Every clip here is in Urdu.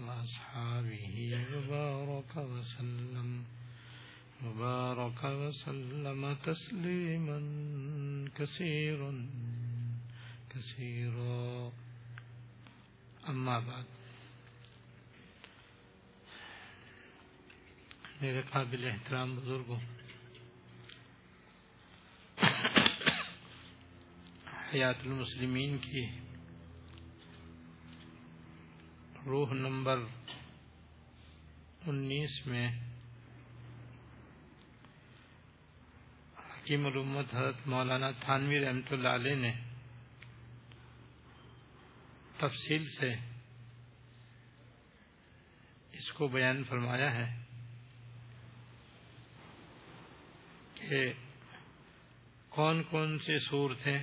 وأصحابه وبارك وسلم. وبارك وسلم تسليما كثيرا. كثيرا. أما بعد. میرے قابل احترام بزرگوں، حیات المسلمین کی روح نمبر انیس میں حکیم الامت حضرت مولانا تھانوی رحمۃ اللہ علیہ نے تفصیل سے اس کو بیان فرمایا ہے کہ کون کون سی صورتیں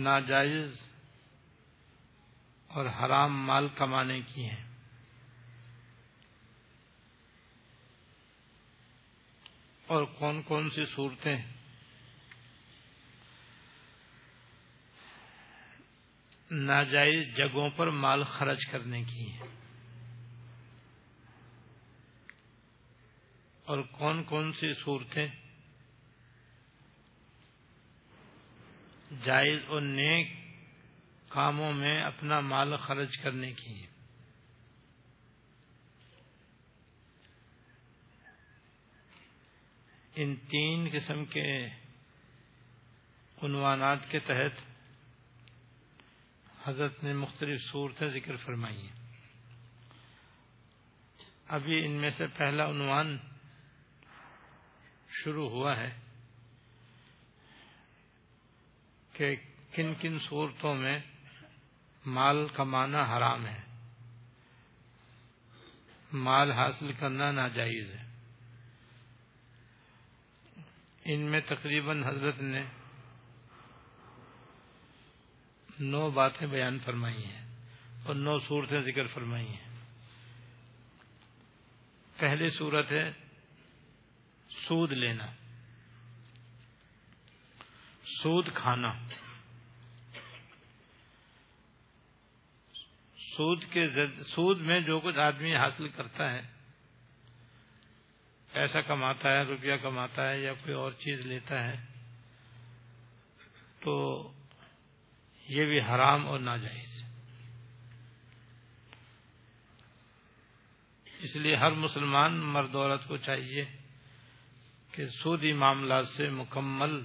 ناجائز اور حرام مال کمانے کی ہیں۔ اور کون کون سی صورتیں ناجائز جگہوں پر مال خرچ کرنے کی ہیں۔ اور کون کون سی صورتیں جائز اور نیک کاموں میں اپنا مال خرچ کرنے کی ان تین قسم کے عنوانات کے تحت حضرت نے مختلف صورتیں ذکر فرمائی ہیں۔ ابھی ان میں سے پہلا عنوان شروع ہوا ہے۔ کہ کن کن صورتوں میں مال کمانا حرام ہے۔ مال حاصل کرنا ناجائز ہے۔ ان میں تقریباً حضرت نے نو باتیں بیان فرمائی ہیں اور نو صورتیں ذکر فرمائی ہیں۔ پہلی صورت ہے سود لینا۔ سود کھانا۔ سود کے سود میں جو کچھ آدمی حاصل کرتا ہے، پیسہ کماتا ہے، روپیہ کماتا ہے یا کوئی اور چیز لیتا ہے، تو یہ بھی حرام اور ناجائز۔ اس لیے ہر مسلمان مرد عورت کو چاہیے کہ سودی معاملات سے مکمل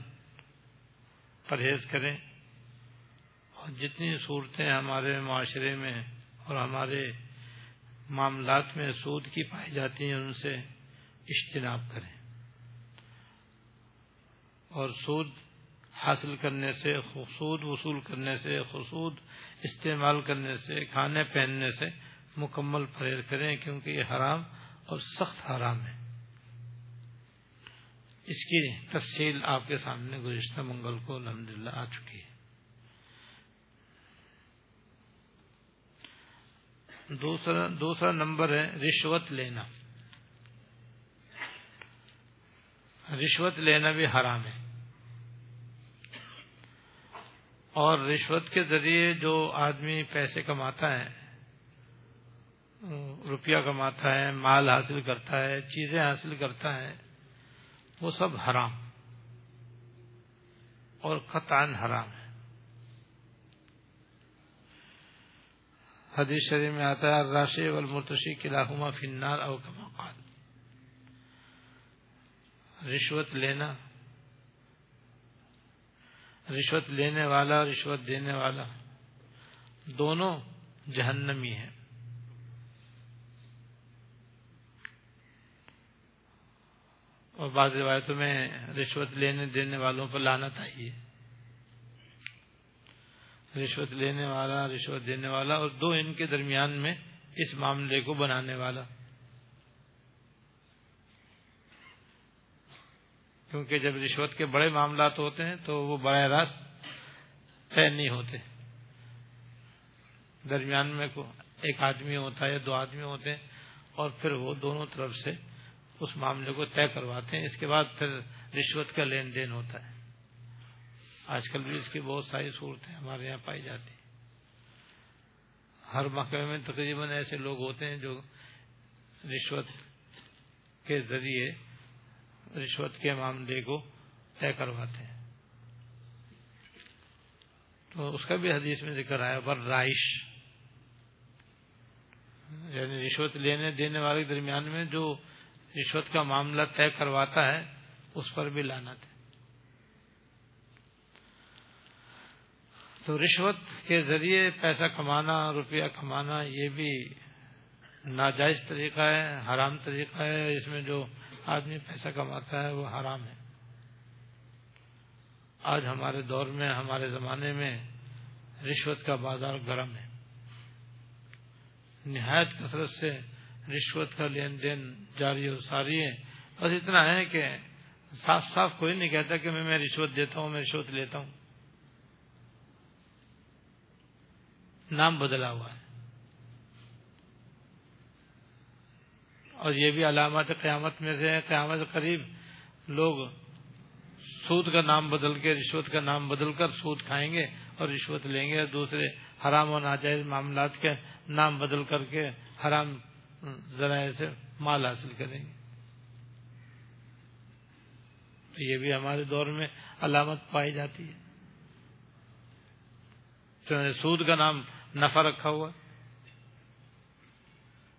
پرہیز کریں اور جتنی صورتیں ہمارے معاشرے میں اور ہمارے معاملات میں سود کی پائی جاتی ہیں، ان سے اجتناب کریں۔ اور سود حاصل کرنے سے خود وصول کرنے سے خود استعمال کرنے سے، کھانے پہننے سے مکمل پرہیز کریں، کیونکہ یہ حرام اور سخت حرام ہے۔ اس کی تفصیل آپ کے سامنے گزشتہ منگل کو الحمد آ چکی ہے۔ دوسرا دوسرا نمبر ہے رشوت لینا۔ رشوت لینا بھی حرام ہے۔ اور رشوت کے ذریعے جو آدمی پیسے کماتا ہے، روپیہ کماتا ہے، مال حاصل کرتا ہے، چیزیں حاصل کرتا ہے وہ سب حرام اور خطان حرام ہے حدیث شریف میں آتا ہے راشی والمرتشی کلاہما فنار او کما قال۔ رشوت لینا، رشوت لینے والا، رشوت دینے والا، دونوں جہنمی ہیں۔ اور بعض روایتوں میں رشوت لینے دینے والوں پر لانا چاہیے رشوت لینے والا، رشوت دینے والا اور دو ان کے درمیان میں اس معاملے کو بنانے والا۔ کیونکہ جب رشوت کے بڑے معاملات ہوتے ہیں تو وہ براہ راست طے نہیں ہوتے۔ درمیان میں ایک آدمی ہوتا ہے یا دو آدمی ہوتے ہیں اور پھر وہ دونوں طرف سے اس معاملے کو طے کرواتے ہیں، اس کے بعد پھر رشوت کا لین دین ہوتا ہے۔ آج کل بھی اس کی بہت ساری صورتیں ہمارے یہاں پائی جاتی ہر محکمے میں تقریباً ایسے لوگ ہوتے ہیں جو رشوت کے ذریعے رشوت کے معاملے کو طے کرواتے ہیں۔ تو اس کا بھی حدیث میں ذکر آیا پر رائش۔ یعنی رشوت لینے دینے والے کے درمیان میں جو رشوت کا معاملہ طے کرواتا ہے، اس پر بھی لانا تھا تو رشوت کے ذریعے پیسہ کمانا، روپیہ کمانا، یہ بھی ناجائز طریقہ ہے، حرام طریقہ ہے۔ اس میں جو آدمی پیسہ کماتا ہے، وہ حرام ہے۔ آج ہمارے دور میں، ہمارے زمانے میں رشوت کا بازار گرم ہے۔ نہایت کثرت سے رشوت کا لین دین جاری و ساری ہے بس اتنا ہے کہ صاف صاف کوئی نہیں کہتا کہ میں میں رشوت دیتا ہوں، میں رشوت لیتا ہوں۔ نام بدلا ہوا ہے۔ اور یہ بھی علامات قیامت میں سے قیامت قریب لوگ سود کا نام بدل کے، رشوت کا نام بدل کر سود کھائیں گے اور رشوت لیں گے۔ دوسرے حرام و ناجائز معاملات کے نام بدل کر کے حرام ذرائع سے مال حاصل کریں گے۔ تو یہ بھی ہمارے دور میں علامت پائی جاتی ہے۔ سود کا نام نفع رکھا ہوا۔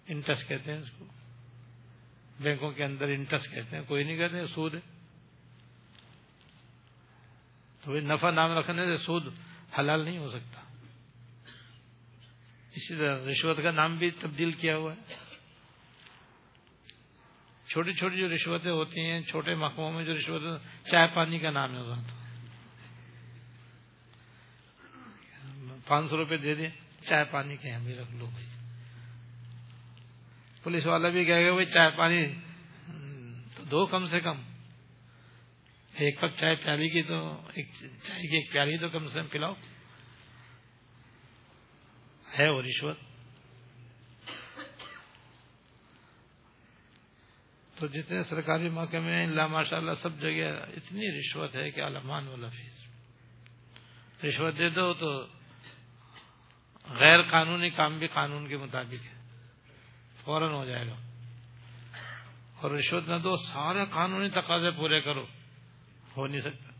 انٹرسٹ کہتے ہیں اس کو۔ بینکوں کے اندر انٹرسٹ کہتے ہیں۔ کوئی نہیں کہتے سود ہے۔ تو نفع نام رکھنے سے سود حلال نہیں ہو سکتا۔ اسی طرح رشوت کا نام بھی تبدیل کیا ہوا ہے۔ چھوٹی چھوٹی جو رشوتیں ہوتی ہیں، چھوٹے محکموں میں جو رشوت چائے پانی کا نام ہے تو پانچ سو روپے دے دیں، چائے پانی کے ہمیں رکھ لو بھائی۔ پولیس والا بھی کہے گا بھائی، چائے پانی تو دو کم سے کم۔ ایک کپ چائے پیالی کی تو، ایک چائے کی ایک پیالی تو کم سے کم پلاؤ۔ ہے وہ رشوت۔ تو جتنے سرکاری موقع میں اللہ ماشاء اللہ سب جگہ اتنی رشوت ہے کہ علمان والا فیس رشوت دے دو تو غیر قانونی کام بھی قانون کے مطابق ہے۔ فوراً ہو جائے گا۔ اور رشوت نہ دو، سارے قانونی تقاضے پورے کرو۔ ہو نہیں سکتا۔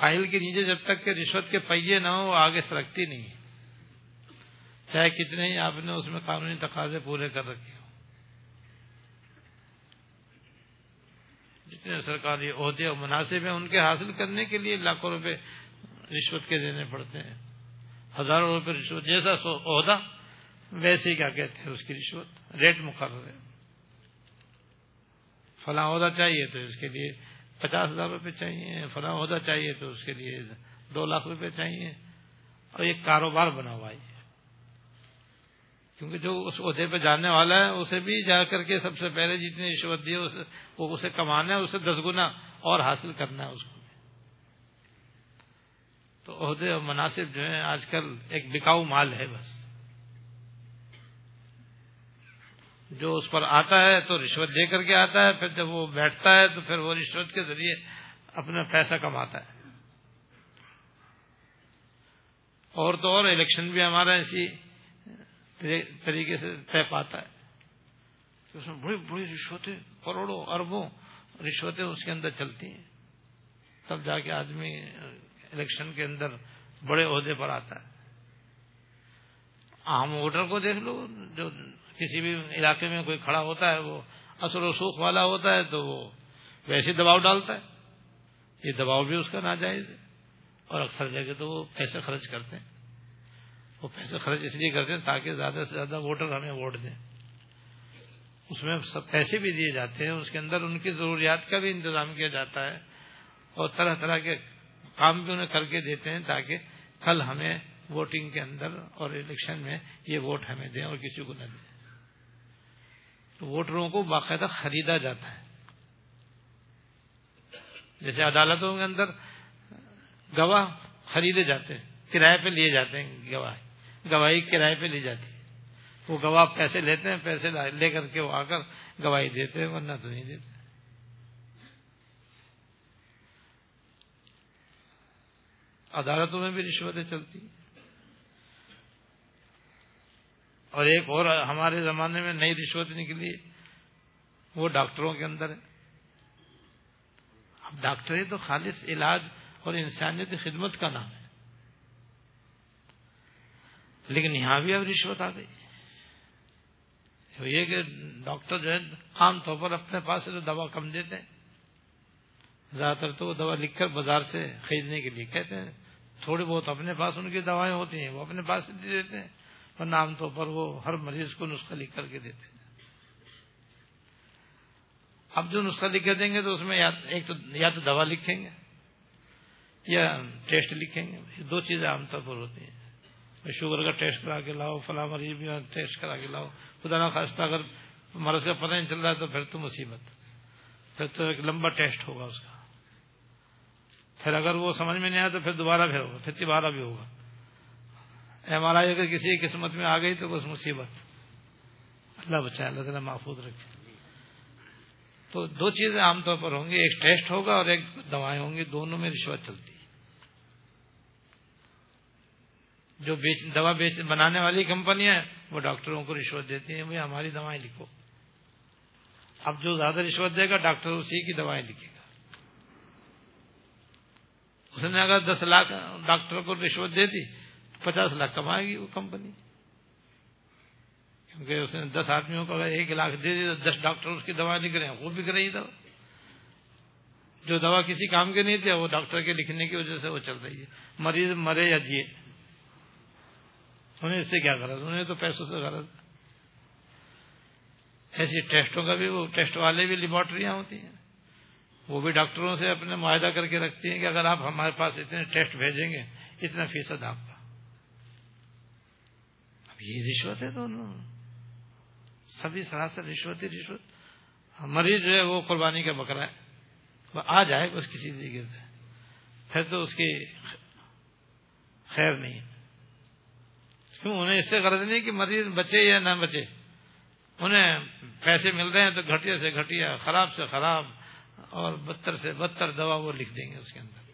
فائل کے نیچے جب تک کہ رشوت کے پہیے نہ ہو وہ آگے سرکتی نہیں چاہے کتنے ہی آپ نے اس میں قانونی تقاضے پورے کر رکھے ہو جتنے سرکاری عہدے اور مناسب ہیں، ان کے حاصل کرنے کے لیے لاکھوں روپے رشوت کے دینے پڑتے ہیں۔ ہزاروں روپے رشوت، جیسا عہدہ، ویسے ہی کیا کہتے ہیں، اس کی رشوت، ریٹ مقرر ہے۔ فلاں عہدہ چاہیے تو اس کے لیے پچاس ہزار روپے چاہیے، فلاں عہدہ چاہیے تو اس کے لیے دو لاکھ روپے چاہیے، اور ایک کاروبار بنا ہوا ہے۔ کیونکہ جو اس عہدے پہ جانے والا ہے، اسے بھی جا کر کے سب سے پہلے جتنی رشوت دی وہ اسے کمانا ہے، اسے دس گنا اور حاصل کرنا ہے اس کو۔ تو عہدے اور مناسب جو ہیں، آج کل ایک بکاؤ مال ہے بس۔ جو اس پر آتا ہے تو رشوت دے کر کے آتا ہے، پھر جب وہ بیٹھتا ہے تو پھر وہ رشوت کے ذریعے اپنا پیسہ کماتا ہے۔ اور تو اور الیکشن بھی ہمارا اسی طریقے سے طے پاتا ہے۔ اس میں بڑی بڑی رشوتیں، کروڑوں، اربوں رشوتیں اس کے اندر چلتی ہیں۔ تب جا کے آدمی الیکشن کے اندر بڑے عہدے پر آتا ہے۔ عام ووٹر کو دیکھ لو، جو کسی بھی علاقے میں کوئی کھڑا ہوتا ہے، وہ اثر و سوکھ والا ہوتا ہے تو وہ ویسے دباؤ ڈالتا ہے۔ یہ دباؤ بھی اس کا ناجائز ہے۔ اور اکثر جگہ تو وہ پیسے خرچ کرتے ہیں۔ وہ پیسے خرچ اس لیے کرتے ہیں تاکہ زیادہ سے زیادہ ووٹر ہمیں ووٹ دیں۔ اس میں سب پیسے بھی دیے جاتے ہیں، اس کے اندر ان کی ضروریات کا بھی انتظام کیا جاتا ہے اور طرح طرح کے کام بھی انہیں کر کے دیتے ہیں تاکہ کل ہمیں ووٹنگ کے اندر اور الیکشن میں یہ ووٹ ہمیں دیں اور کسی کو نہ دیں۔ تو ووٹروں کو باقاعدہ خریدا جاتا ہے۔ جیسے عدالتوں کے اندر گواہ خریدے جاتے ہیں کرائے پہ لیے جاتے ہیں گواہ۔ گواہی کرائے پہ لی جاتی ہے۔ وہ گواہ پیسے لیتے ہیں، پیسے لے کر کے وہ آ کر گواہی دیتے ہیں، ورنہ تو نہیں دیتے۔ عدالتوں میں بھی رشوتیں چلتی اور ایک اور، ہمارے زمانے میں نئی رشوت نکلی، وہ ڈاکٹروں کے اندر ہے۔ اب ڈاکٹر تو خالص علاج اور انسانیت خدمت کا نام ہے۔ لیکن یہاں بھی اب رشوت آ گئی۔ یہ کہ ڈاکٹر جو ہے عام طور پر اپنے پاس سے تو دوا کم دیتے ہیں۔ زیادہ تر تو وہ دوا لکھ کر بازار سے خریدنے کے لیے کہتے ہیں۔ تھوڑی بہت اپنے پاس ان کی دوائیں ہوتی ہیں، وہ اپنے پاس سے دے دیتے ہیں۔ ورنہ عام طور پر وہ ہر مریض کو نسخہ لکھ کر کے دیتے ہیں۔ اب جو نسخہ لکھ کے دیں گے تو اس میں ایک تو یا تو دوا لکھیں گے یا ٹیسٹ لکھیں گے۔ دو چیزیں عام طور پر ہوتی ہیں۔ شوگر کا ٹیسٹ کرا کے لاؤ، فلاں مریض بھی ٹیسٹ کرا کے لاؤ۔ خدا نہ خواستہ اگر مرض کا پتہ نہیں چل رہا ہے تو پھر تو مصیبت۔ پھر تو ایک لمبا ٹیسٹ ہوگا اس کا۔ پھر اگر وہ سمجھ میں نہیں آیا تو پھر دوبارہ پھر ہوگا، پھر دوبارہ بھی ہوگا۔ ایم آر آئی اگر کسی قسمت میں آ گئی تو بس مصیبت۔ اللہ بچائے، اللہ تعالیٰ محفوظ رکھے۔ تو دو چیزیں عام طور پر ہوں گی، ایک ٹیسٹ ہوگا اور ایک دوائیں ہوں گی، دونوں میں رشوت چلتی۔ جو بیچ دوا بیچ بنانے والی کمپنیاں وہ ڈاکٹروں کو رشوت دیتی ہیں، بھائی ہماری دوائیں لکھو۔ اب جو زیادہ رشوت دے گا، ڈاکٹر اسی کی دوائیں لکھے گا۔ اس نے اگر دس لاکھ ڈاکٹر کو رشوت دے دی، پچاس لاکھ کمائے گی وہ کمپنی۔ کیونکہ اس نے دس آدمیوں کو اگر ایک لاکھ دے دی تو دس ڈاکٹر اس کی دوا لکھ رہے ہیں، وہ بک رہی دوا۔ جو دوا کسی کام کے نہیں تھے وہ ڈاکٹر کے لکھنے کی وجہ سے وہ چل رہی ہے۔ مریض مرے یا جیے۔ انہیں اس سے کیا غرض؟ انہیں تو پیسوں سے غرض ایسی ٹیسٹوں کا بھی وہ ٹیسٹ والے بھی لیبورٹریاں ہوتی ہیں۔ وہ بھی ڈاکٹروں سے اپنے معاہدہ کر کے رکھتی ہیں کہ اگر آپ ہمارے پاس اتنے ٹیسٹ بھیجیں گے، اتنا فیصد آپ کا۔ اب یہ رشوت ہے دونوں سبھی سراسر رشوت ہی رشوت۔ مریض جو ہے وہ قربانی کا بکرا ہے۔ وہ آ جائے بس کسی طریقے سے پھر تو اس کی خیر نہیں۔ کیوں؟ انہیں اس سے غرض نہیں کہ مریض بچے یا نہ بچے۔ انہیں پیسے مل رہے ہیں تو گھٹیا سے گھٹیا، خراب سے خراب، اور بدتر سے بدتر دوا وہ لکھ دیں گے اس کے اندر۔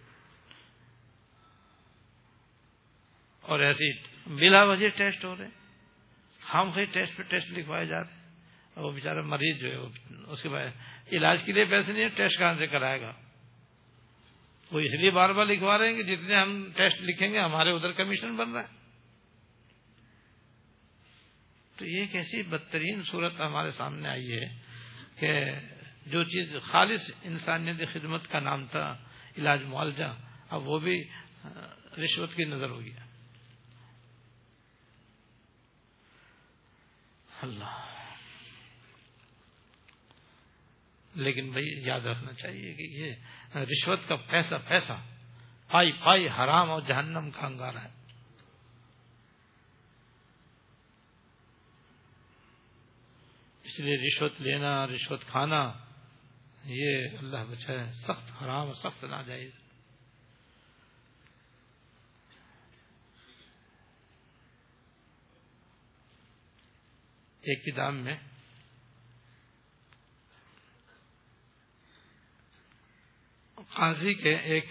اور ایسی بلا وجہ ٹیسٹ ہو رہے ہم خی ٹیسٹ پہ ٹیسٹ لکھوائے جا رہے ہیں۔ وہ بےچارا مریض جو ہے اس کے بعد علاج کے لیے پیسے نہیں ہے ٹیسٹ کہاں سے کرائے گا؟ وہ اس لیے بار بار لکھوا رہے ہیں کہ جتنے ہم ٹیسٹ لکھیں گے، ہمارے ادھر کمیشن بن رہا ہے۔ تو یہ ایک ایسی بدترین صورت ہمارے سامنے آئی ہے کہ جو چیز خالص انسانیت خدمت کا نام تھا، علاج معالجہ، اب وہ بھی رشوت کی نظر ہو گیا اللہ۔ لیکن بھائی، یاد رکھنا چاہیے کہ یہ رشوت کا پیسہ پیسہ، پائی پائی، حرام اور جہنم کا انگارا ہے۔ اس لیے رشوت لینا، رشوت کھانا، یہ اللہ بچائے، سخت حرام سخت ناجائز۔ ایک کتاب میں قاضی کے ایک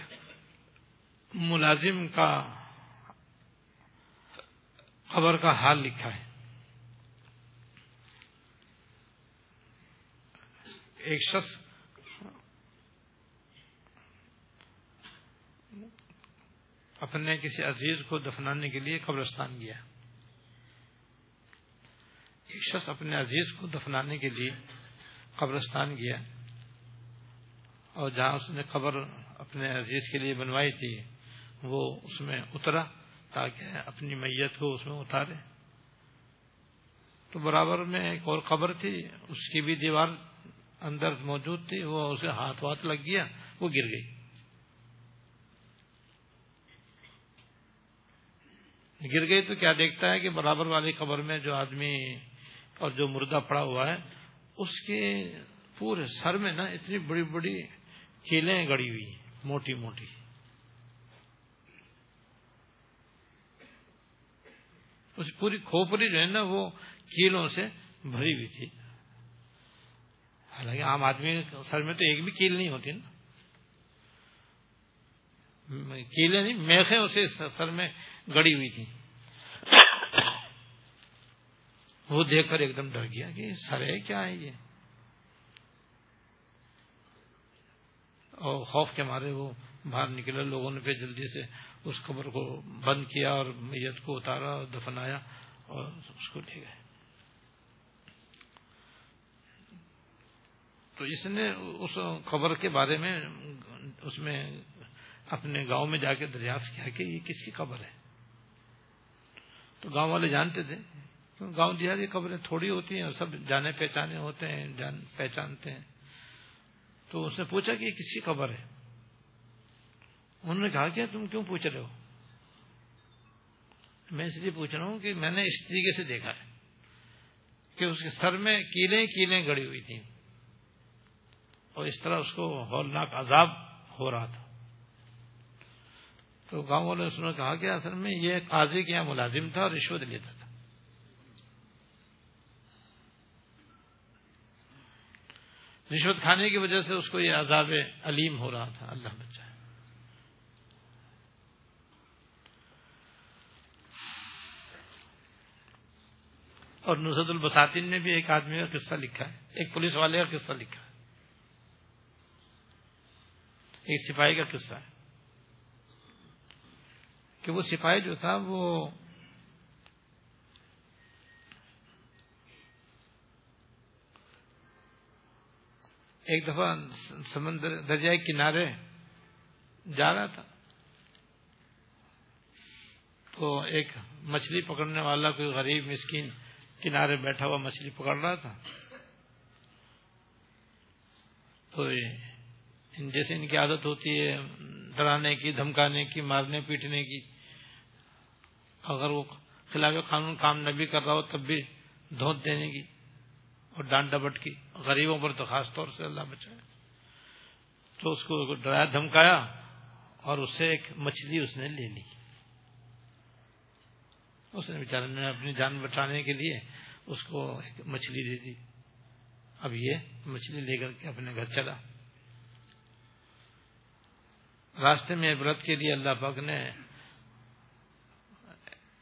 ملازم کا خبر کا حال لکھا ہے۔ ایک شخص اپنے کسی عزیز کو دفنانے کے لیے قبرستان گیا۔ ایک شخص اپنے عزیز کو دفنانے کے لیے قبرستان گیا۔ اور جہاں اس نے قبر اپنے عزیز کے لیے بنوائی تھی، وہ اس میں اترا تاکہ اپنی میت کو اس میں اتارے۔ تو برابر میں ایک اور قبر تھی، اس کی بھی دیوار اندر موجود تھی، وہ اسے ہاتھ واتھ لگ گیا، وہ گر گئی۔ گر گئی تو کیا دیکھتا ہے کہ برابر والی قبر میں جو آدمی اور جو مردہ پڑا ہوا ہے، اس کے پورے سر میں نا اتنی بڑی بڑی کیلیں گڑی ہوئی، موٹی موٹی۔ اس پوری کھوپڑی جو ہے نا وہ کیلوں سے بھری ہوئی تھی۔ حالانکہ عام آدمی سر میں تو ایک بھی کیل نہیں ہوتی نا۔ کیلیں نہیں، میخیں اسے سر میں گڑی ہوئی تھی وہ دیکھ کر ایک دم ڈر گیا کہ سر ہے، کیا ہے یہ؟ اور خوف کے مارے وہ باہر نکلے لوگوں نے پھر جلدی سے اس قبر کو بند کیا اور میت کو اتارا اور دفنایا اور اس کو لے گئے۔ تو اس نے اس خبر کے بارے میں اس میں اپنے گاؤں میں جا کے دریافت کیا کہ یہ کس کی خبر ہے۔ تو گاؤں والے جانتے تھے۔ گاؤں دیہات کی خبریں تھوڑی ہوتی ہیں اور سب جانے پہچانے ہوتے ہیں، جان پہچانتے ہیں۔ تو اس نے پوچھا کہ یہ کس کی خبر ہے؟ انہوں نے کہا کہ تم کیوں پوچھ رہے ہو؟ میں اس لیے پوچھ رہا ہوں کہ میں نے اس طریقے سے دیکھا ہے کہ اس کے سر میں کیلیں کیلیں گڑی ہوئی تھیں۔ اور اس طرح اس کو ہولناک عذاب ہو رہا تھا۔ تو گاؤں والوں نے اس نے کہا کہ اصل میں یہ قاضی کے یہاں ملازم تھا اور رشوت لیتا تھا۔ رشوت کھانے کی وجہ سے اس کو یہ عذاب علیم ہو رہا تھا۔ اللہ بچائے۔ اور نصرت البساتین نے بھی ایک آدمی کا قصہ لکھا ہے۔ ایک پولیس والے کا قصہ لکھا ہے۔ ایک سپاہی کا قصہ ہے۔ کہ وہ سپاہی جو تھا وہ ایک دفعہ سمندر دریائے کنارے جا رہا تھا۔ تو ایک مچھلی پکڑنے والا کوئی غریب مسکین کنارے بیٹھا ہوا مچھلی پکڑ رہا تھا۔ تو جیسے ان کی عادت ہوتی ہے، ڈرانے کی، دھمکانے کی، مارنے، پیٹنے کی۔ اگر وہ خلاف قانون کام نہ بھی کر رہا ہو، تب بھی دھوت دینے کی اور ڈانٹ ڈبٹ کی۔ غریبوں پر تو خاص طور سے اللہ بچائے۔ تو اس کو ڈرایا، دھمکایا اور اس سے ایک مچھلی اس نے لے لی۔ اس نے بیچارے نے اپنی جان بچانے کے لیے اس کو ایک مچھلی دے دی۔ اب یہ مچھلی لے کر کے اپنے گھر چلا۔ راستے میں عبرت کے لیے اللہ پاک نے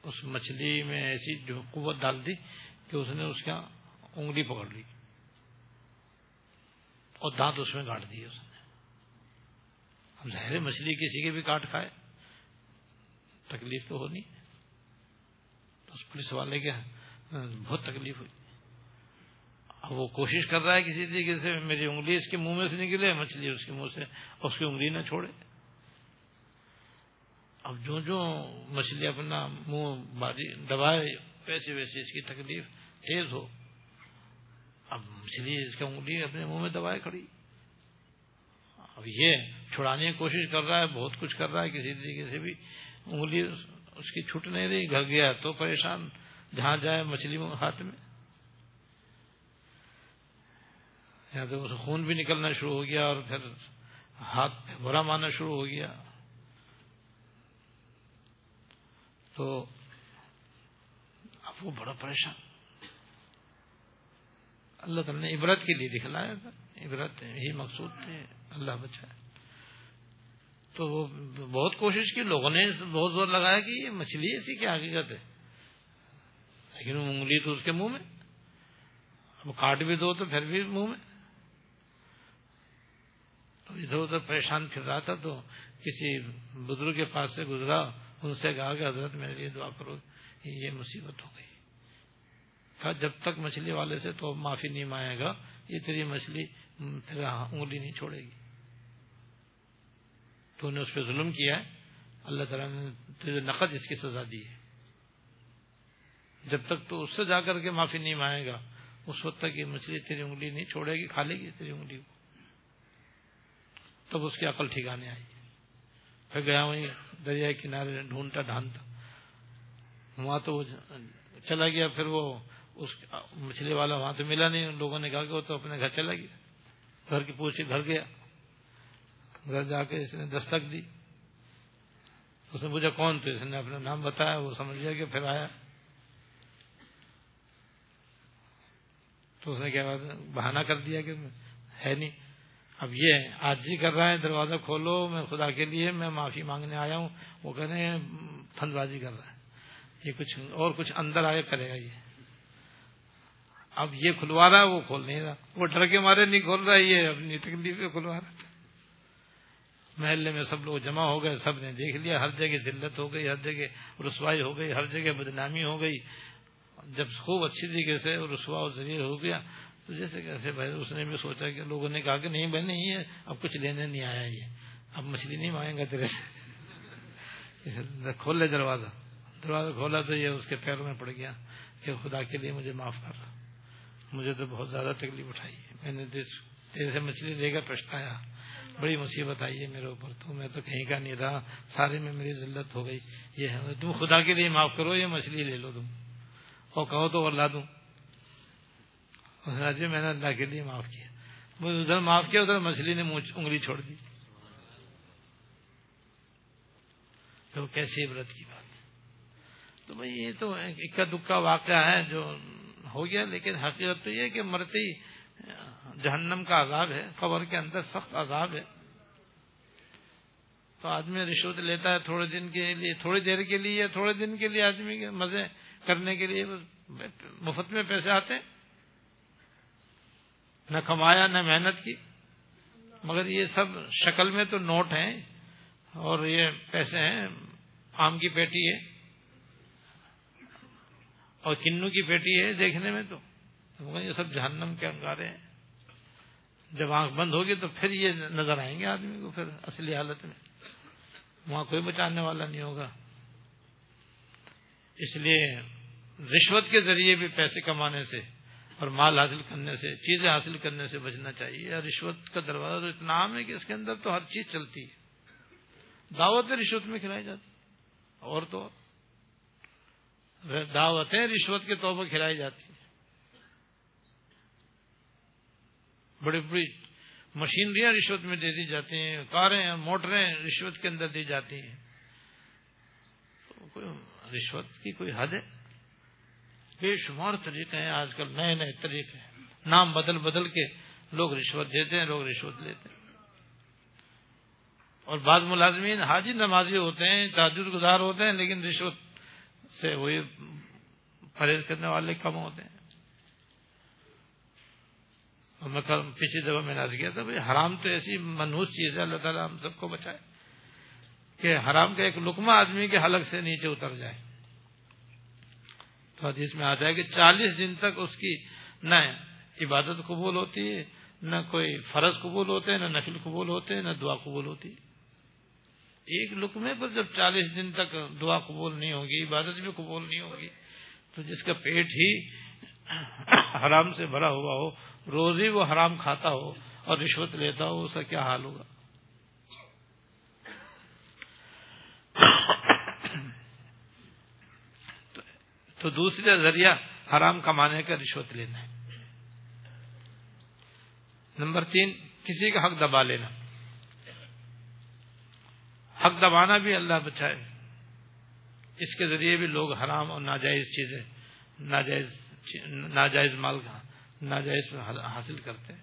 اس مچھلی میں ایسی جو قوت ڈال دی کہ اس نے اس کا انگلی پکڑ لی اور دانت اس میں کاٹ دیے اس نے۔ ہم ظاہر مچھلی کسی کے بھی کاٹ کھائے، تکلیف تو ہونی اس پولیس والے کے بہت تکلیف ہوئی۔ اب وہ کوشش کر رہا ہے کسی طریقے سے، میری انگلی اس کے منہ میں سے نکلے، مچھلی اس کے منہ سے، اس کی انگلی نہ چھوڑے۔ اب جو جو مچھلی اپنا منہ باری دبائے، ویسے ویسے اس کی تکلیف تیز ہو، اب مچھلی اس کا انگلی اپنے منہ میں دبائے کھڑی۔ اب یہ چھڑانے کی کوشش کر رہا ہے، بہت کچھ کر رہا ہے، کسی طریقے سے بھی انگلی اس کی چھٹ نہیں رہی، گھر گیا تو پریشان، جہاں جائے مچھلی ہاتھ میں۔ یا تو خون بھی نکلنا شروع ہو گیا اور پھر ہاتھ برا مارنا شروع ہو گیا۔ تو اب وہ بڑا پریشان۔ اللہ تعالیٰ نے عبرت کے لیے دکھلایا تھا۔ عبرت ہی مقصود تھے۔ اللہ بچائے۔ تو وہ بہت کوشش کی، لوگوں نے بہت زور لگایا کہ یہ مچھلی ایسی کیا حقیقت ہے لیکن وہ انگلی تو اس کے منہ میں۔ اب کاٹ بھی دو تو پھر بھی منہ میں۔ تو ادھر ادھر پریشان پھر رہا تھا تو کسی بزرگ کے پاس سے گزرا۔ ان سے کہا کہ حضرت میرے لیے دعا کرو یہ مصیبت ہو گئی۔ کہا جب تک مچھلی والے سے تو معافی نہیں مانگے گا، یہ تیری مچھلی تیرا انگلی نہیں چھوڑے گی۔ تو نے اس پہ ظلم کیا۔ ہے اللہ تعالیٰ نے تجھے نقد اس کی سزا دی ہے۔ جب تک تو اس سے جا کر کے معافی نہیں مانگے گا، اس وقت تک یہ مچھلی تیری انگلی نہیں چھوڑے گی، کھا لے گی تیری انگلی کو۔ تب اس کی عقل ٹھکانے آئی۔ پھر گیا وہیں دریا کنارے ڈھونڈتا ڈھانتا وہاں تو وہ چلا گیا، پھر وہ اس مچھلی والا وہاں تو ملا نہیں۔ ان لوگوں نے کہا کہ وہ تو اپنے گھر چلا گیا۔ گھر کی پوچھے گھر گیا۔ گھر جا کے اس نے دستک دی۔ اس نے پوچھا، کون تو؟ اس نے اپنا نام بتایا، وہ سمجھ گیا کہ پھر آیا۔ تو اس نے کیا بہانہ کر دیا کہ ہے نہیں۔ اب یہ آج جی کر رہا ہے، دروازہ کھولو، میں خدا کے لیے میں معافی مانگنے آیا ہوں۔ وہ کہہ رہے ہیں پھند بازی کر رہا ہے۔ یہ کچھ اور کچھ اندر آگے کرے گا یہ۔ اب یہ کھلوا رہا ہے، وہ کھول نہیں رہا۔ وہ ڈر کے مارے، نہیں کھول رہا، یہ اپنی تکلیف کھلوا رہا تھا۔ محلے میں سب لوگ جمع ہو گئے، سب نے دیکھ لیا۔ ہر جگہ دلت ہو گئی، ہر جگہ رسوائی ہو گئی، ہر جگہ بدنامی ہو گئی۔ جب خوب اچھی طریقے سے رسوا و ذریعہ ہو گیا تو جیسے کیسے بھائی اس نے بھی سوچا کہ لوگوں نے کہا کہ نہیں بھائی، نہیں ہے اب کچھ لینے نہیں آیا یہ۔ اب مچھلی نہیں مانگے گا تیرے سے۔ کھول لے دروازہ۔ دروازہ کھولا تو یہ اس کے پیروں میں پڑ گیا کہ خدا کے لیے مجھے معاف کر۔ رہا مجھے تو بہت زیادہ تکلیف اٹھائی۔ ہے میں نے تیرے سے مچھلی دے کر پچھتایا۔ بڑی مصیبت آئی ہے میرے اوپر۔ تو میں تو کہیں کا نہیں رہا۔ سارے میں میری ذلت ہو گئی۔ یہ ہے۔ تم خدا کے لیے معاف کرو، یہ مچھلی لے لو تم۔ اور کہو تو لا دوں۔ جی میں نے اللہ کے لیے معاف کیا۔ مجھے ادھر معاف کیا، ادھر مچھلی نے انگلی چھوڑ دی۔ تو کیسی عبرت کی بات۔ تو بھائی یہ تو اکا دکا واقعہ ہے جو ہو گیا، لیکن حقیقت تو یہ کہ مرتے ہی جہنم کا عذاب ہے، قبر کے اندر سخت عذاب ہے۔ تو آدمی رشوت لیتا ہے تھوڑے دن کے لیے، تھوڑی دیر کے لیے تھوڑے دن کے لیے آدمی کے مزے کرنے کے لیے، مفت میں پیسے آتے ہیں۔ نہ کمایا نہ محنت کی مگر یہ سب شکل میں تو نوٹ ہیں اور یہ پیسے ہیں آم کی پیٹی ہے اور کنو کی پیٹی ہے دیکھنے میں تو یہ سب جہنم کے انگارے ہیں جب آنکھ بند ہوگی تو پھر یہ نظر آئیں گے آدمی کو پھر اصلی حالت میں وہاں کوئی بچانے والا نہیں ہوگا اس لیے رشوت کے ذریعے بھی پیسے کمانے سے اور مال حاصل کرنے سے، چیزیں حاصل کرنے سے بچنا چاہیے۔ رشوت کا دروازہ تو اتنا عام ہے کہ اس کے اندر تو ہر چیز چلتی ہے۔ دعوتیں رشوت میں کھلائی جاتی اور تو دعوتیں رشوت کے طور پر کھلائی جاتی ہیں۔ بڑی بڑی مشینریاں رشوت میں دے دی جاتی ہیں، کاریں، موٹریں رشوت کے اندر دی جاتی ہیں۔ رشوت کی کوئی حد ہے؟ بے شمار طریقے ہیں۔ آج کل نئے نئے طریقے ہیں۔ نام بدل بدل کے لوگ رشوت دیتے ہیں، لوگ رشوت لیتے ہیں۔ اور بعض ملازمین حاجی نمازی ہوتے ہیں، تاجر گزار ہوتے ہیں، لیکن رشوت سے وہی پرہیز کرنے والے کم ہوتے ہیں۔ اور میں پچھلی دفعہ میں نے کیا تھا، بھائی حرام تو ایسی منحوس چیز ہے، اللہ تعالیٰ ہم سب کو بچائے کہ حرام کا ایک لکمہ آدمی کے حلق سے نیچے اتر جائے۔ تو حدیث میں آتا ہے کہ چالیس دن تک اس کی نہ عبادت قبول ہوتی ہے، نہ کوئی فرض قبول ہوتے ہیں، نہ نفل قبول ہوتے ہیں، نہ دعا قبول ہوتی ہے۔ ایک لکمے پر جب چالیس دن تک دعا قبول نہیں ہوگی، عبادت بھی قبول نہیں ہوگی، تو جس کا پیٹ ہی حرام سے بھرا ہوا ہو روز ہی وہ حرام کھاتا ہو اور رشوت لیتا ہو، اس کا کیا حال ہوگا؟ تو دوسرا ذریعہ حرام کمانے کا رشوت لینا ہے۔ نمبر تین، کسی کا حق دبا لینا۔ حق دبانا بھی اللہ بچائے۔ اس کے ذریعے بھی لوگ حرام اور ناجائز چیزیں، ناجائز ناجائز مال کا، ناجائز حاصل کرتے ہیں۔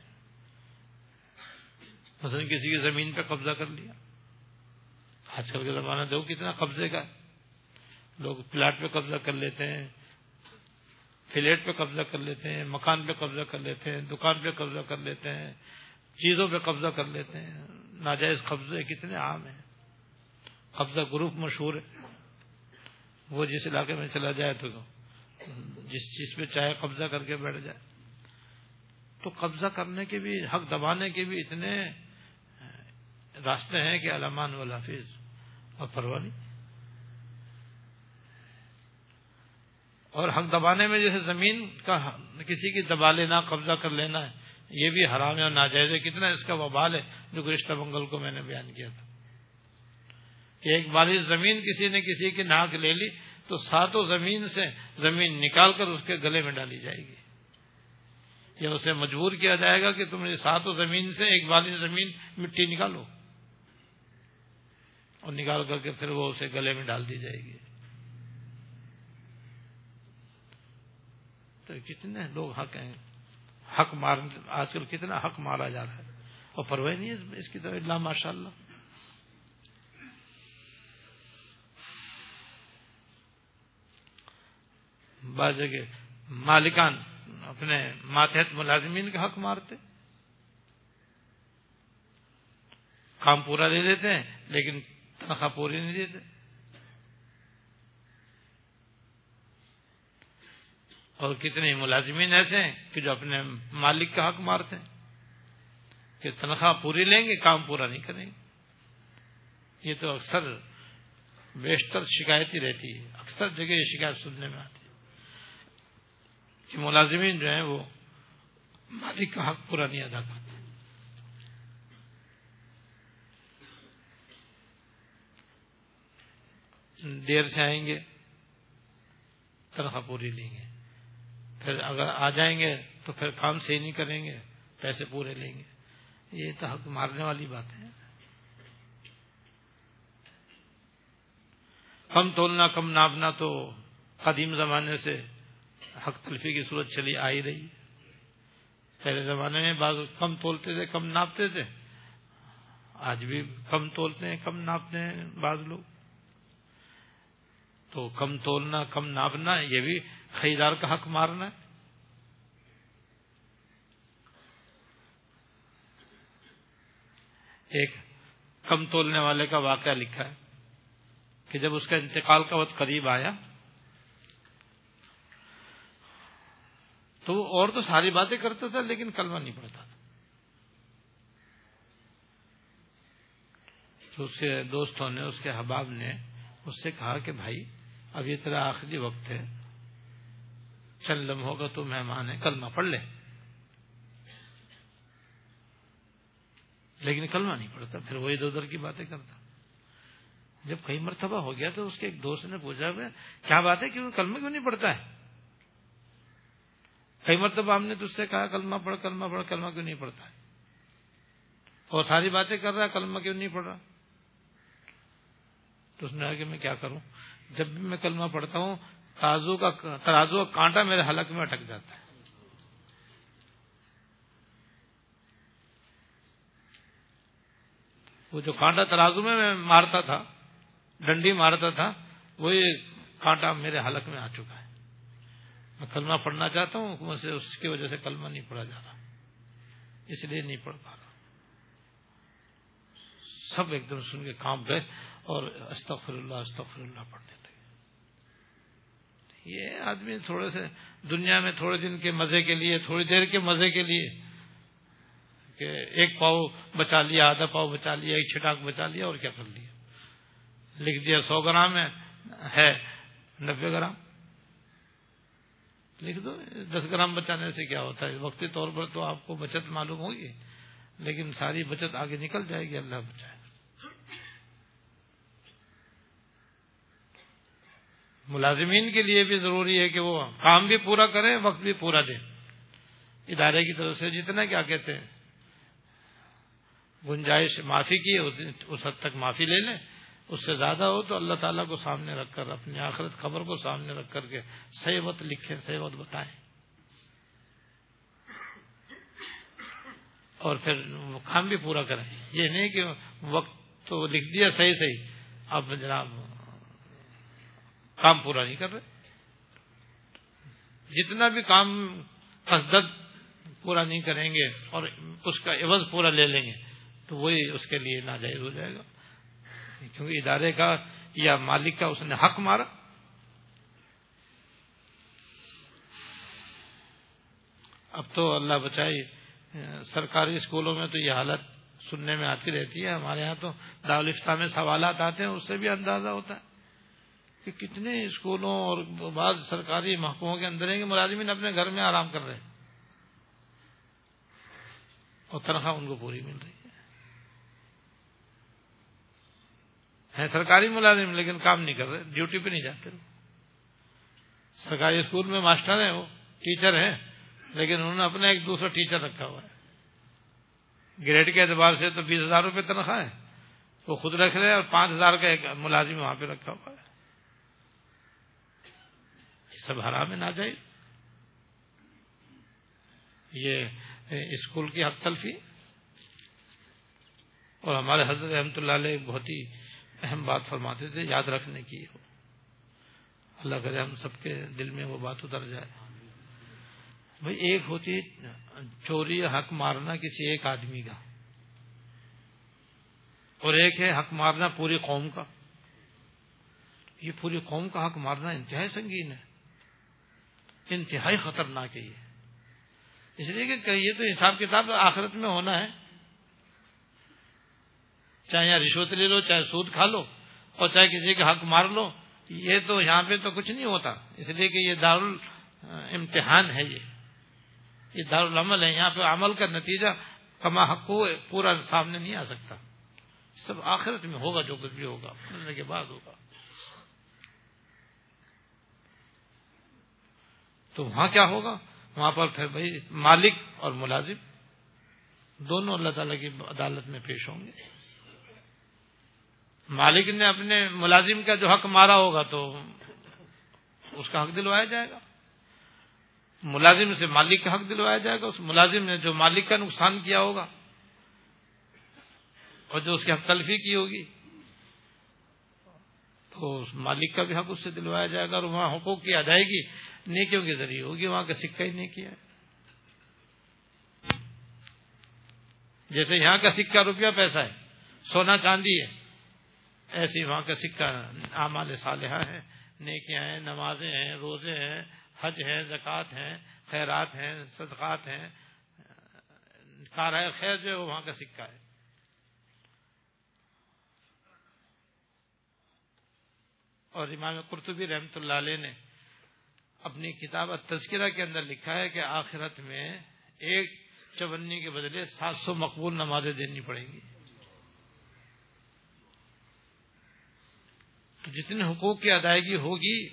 مثلا کسی کی زمین پہ قبضہ کر لیا۔ آج کل کے زمانہ دو کتنا قبضے کا لوگ پلاٹ پہ قبضہ کر لیتے ہیں، فلیٹ پہ قبضہ کر لیتے ہیں، مکان پہ قبضہ کر لیتے ہیں، دکان پہ قبضہ کر لیتے ہیں، چیزوں پہ قبضہ کر لیتے ہیں۔ ناجائز قبضے کتنے عام ہیں۔ قبضہ گروپ مشہور ہے۔ وہ جس علاقے میں چلا جائے تو جس چیز پہ چاہے قبضہ کر کے بیٹھ جائے۔ تو قبضہ کرنے کے بھی، حق دبانے کے بھی اتنے راستے ہیں کہ علامان والحافظ اور پروانی اور حق دبانے میں جیسے زمین کا کسی کی دبا لینا، قبضہ کر لینا ہے، یہ بھی حرام ہے اور ناجائز ہے۔ کتنا اس کا وبال ہے جو گزشتہ بنگل کو میں نے بیان کیا تھا۔ کہ ایک بالی زمین کسی نے کسی کی ناک لے لی تو ساتوں زمین سے زمین نکال کر اس کے گلے میں ڈالی جائے گی۔ یا اسے مجبور کیا جائے گا کہ تم ساتوں زمین سے ایک بالی زمین مٹی نکالو اور نکال کر کے پھر وہ اسے گلے میں ڈال دی جائے گی۔ کتنے لوگ حق ہیں؟ حق مار، آج کل کتنا حق مارا جا رہا ہے؟ اور پرواہ نہیں ہے اس کی طرح، اللہ ماشاء اللہ بعض جگہ مالکان اپنے ماتحت ملازمین کا حق مارتے، کام پورا دے دیتے ہیں، لیکن تنخواہ پوری نہیں دیتے۔ اور کتنے ملازمین ایسے ہیں کہ جو اپنے مالک کا حق مارتے ہیں کہ تنخواہ پوری لیں گے، کام پورا نہیں کریں گے۔ یہ تو اکثر بیشتر شکایت ہی رہتی ہے، اکثر جگہ یہ شکایت سننے میں آتی ہے کہ ملازمین جو ہیں وہ مالک کا حق پورا نہیں ادا کرتے۔ دیر سے آئیں گے، تنخواہ پوری لیں گے۔ پھر اگر آ جائیں گے تو پھر کام صحیح نہیں کریں گے، پیسے پورے لیں گے۔ یہ تو حق مارنے والی بات ہے۔ کم تولنا کم ناپنا تو قدیم زمانے سے حق تلفی کی صورت چلی آ ہی رہی۔ پہلے زمانے میں بعض کم تولتے تھے، کم ناپتے تھے۔ آج بھی کم تولتے ہیں، کم ناپتے ہیں بعض لوگ۔ تو کم تولنا، کم ناپنا یہ بھی خریدار کا حق مارنا ہے۔ ایک کم تولنے والے کا واقعہ لکھا ہے کہ جب اس کا انتقال کا وقت قریب آیا، تو اور تو ساری باتیں کرتا تھا لیکن کلمہ نہیں پڑتا تھا۔ تو اس کے دوستوں نے، اس کے حباب نے، اس سے کہا کہ بھائی اب یہ تیرا آخری وقت ہے۔ چل لمحوں کا تو مہمان ہے، کلمہ پڑھ لے۔ لیکن کلمہ نہیں پڑتا پھر وہ ادھر ادھر کی باتیں کرتا۔ جب کئی مرتبہ ہو گیا تو اس کے ایک دوست نے پوچھا کیا بات ہے، کیوں کلمہ کیوں نہیں پڑتا ہے؟ کئی مرتبہ ہم نے تجھ سے کہا، کلمہ پڑھ کلمہ پڑھ، کلمہ کیوں نہیں پڑتا ہے؟ اور ساری باتیں کر رہا ہے کلمہ کیوں نہیں پڑھ رہا؟ تو اس نے کہا کہ میں کیا کروں؟ جب بھی میں کلمہ پڑھتا ہوں ترازو کا ترازو کا کانٹا میرے حلق میں اٹک جاتا ہے۔ وہ جو کانٹا ترازو میں میں مارتا تھا، ڈنڈی مارتا تھا، وہی کانٹا میرے حلق میں آ چکا ہے۔ میں کلمہ پڑھنا چاہتا ہوں، حکومت سے اس کی وجہ سے کلمہ نہیں پڑھا جا رہا۔ اس لیے نہیں پڑھ پا رہا۔ سب ایک دم سن کے کام گئے۔ اور استغفر اللہ استغفر اللہ پڑھنے لگے۔ یہ آدمی تھوڑے سے دنیا میں تھوڑے دن کے مزے کے لیے، تھوڑی دیر کے مزے کے لیے کہ ایک پاؤ بچا لیا، آدھا پاؤ بچا لیا، ایک چھٹاک بچا لیا اور کیا کر لیا۔ لکھ دیا سو گرام ہے نبے گرام۔ لکھ دو، دس گرام بچانے سے کیا ہوتا ہے؟ وقتی طور پر تو آپ کو بچت معلوم ہوگی، لیکن ساری بچت آگے نکل جائے گی، اللہ بچائے۔ ملازمین کے لیے بھی ضروری ہے کہ وہ کام بھی پورا کریں، وقت بھی پورا دیں۔ ادارے کی طرف سے جتنا کیا کہتے ہیں، گنجائش معافی کی، اس حد تک معافی لے لیں۔ اس سے زیادہ ہو تو اللہ تعالیٰ کو سامنے رکھ کر، اپنی آخرت خبر کو سامنے رکھ کر کے صحیح وقت لکھیں صحیح وقت بتائیں۔ اور پھر وہ کام بھی پورا کریں۔ یہ نہیں کہ وقت تو لکھ دیا صحیح صحیح۔ اب جناب کام پورا نہیں کر رہے۔ جتنا بھی کام قصدت پورا نہیں کریں گے اور اس کا عوض پورا لے لیں گے، تو وہی اس کے لیے ناجائز ہو جائے گا۔ کیونکہ ادارے کا یا مالک کا اس نے حق مارا۔ اب تو اللہ بچائے، سرکاری اسکولوں میں تو یہ حالت سننے میں آتی رہتی ہے۔ ہمارے یہاں تو دارالفتہ میں سوالات آتے ہیں، اس سے بھی اندازہ ہوتا ہے۔ کہ کتنے اسکولوں اور بعض سرکاری محکموں کے اندر ہیں کہ ملازمین اپنے گھر میں آرام کر رہے ہیں۔ اور تنخواہ ان کو پوری مل رہی ہے۔ سرکاری ملازم لیکن کام نہیں کر رہے، ڈیوٹی پہ نہیں جاتے۔ سرکاری اسکول میں ماسٹر ہیں، وہ ٹیچر ہیں، لیکن انہوں نے اپنا ایک دوسرا ٹیچر رکھا ہوا ہے۔ گریڈ کے اعتبار سے تو بیس ہزار روپے تنخواہ ہے۔ وہ خود رکھ رہے ہیں اور پانچ ہزار کا ایک ملازم وہاں پہ رکھا ہوا ہے۔ سب حرام ہے نہ جائے۔ یہ اسکول کی حق تلفی۔ اور ہمارے حضرت رحمۃ اللہ علیہ بہت ہی اہم بات فرماتے تھے، یاد رکھنے کی۔ اللہ کرے ہم سب کے دل میں وہ بات اتر جائے۔ بھائی، ایک ہوتی چوری حق مارنا کسی ایک آدمی کا۔ اور ایک ہے حق مارنا پوری قوم کا۔ یہ پوری قوم کا حق مارنا انتہائی سنگین ہے۔ انتہائی خطرناک ہے یہ۔ اس لیے کہ یہ تو حساب کتاب آخرت میں ہونا ہے۔ چاہے یہاں رشوت لے لو، چاہے سود کھا لو اور چاہے کسی کا حق مار لو، یہ تو یہاں پہ تو کچھ نہیں ہوتا۔ اس لیے کہ یہ دار امتحان ہے یہ۔ یہ دار العمل ہے۔ یہاں پہ عمل کا نتیجہ کما حق ہو، پورا سامنے نہیں آ سکتا۔ سب آخرت میں ہوگا، جو کچھ بھی ہوگا، مرنے کے بعد ہوگا۔ تو وہاں کیا ہوگا؟ وہاں پر پھر بھائی مالک اور ملازم دونوں اللہ تعالی کی عدالت میں پیش ہوں گے۔ مالک نے اپنے ملازم کا جو حق مارا ہوگا تو اس کا حق دلوایا جائے گا۔ ملازم سے مالک کا حق دلوایا جائے گا، اس ملازم نے جو مالک کا نقصان کیا ہوگا اور جو اس کی حق تلفی کی ہوگی، تو اس مالک کا بھی حق اس سے دلوایا جائے گا اور وہاں حقوق کی ادائیگی نیکیوں کے ذریعے ہوگی، وہاں کا سکہ ہی نہیں کیا جیسے یہاں کا سکہ روپیہ پیسہ ہے، سونا چاندی ہے ایسی وہاں کا سکہ اعمال صالحہ ہے نیکیاں ہیں، نمازیں ہیں، روزے ہیں، حج ہیں، زکوٰۃ ہیں، خیرات ہیں، صدقات ہیں۔ کار خیر جو ہے وہ وہاں کا سکہ ہے۔ اور امام قرطبی رحمۃ اللہ علیہ نے اپنی کتاب تذکرہ کے اندر لکھا ہے کہ آخرت میں ایک چونی کے بدلے سات سو مقبول نمازیں دینی پڑیں گی۔ تو جتنے حقوق کی ادائیگی ہوگی،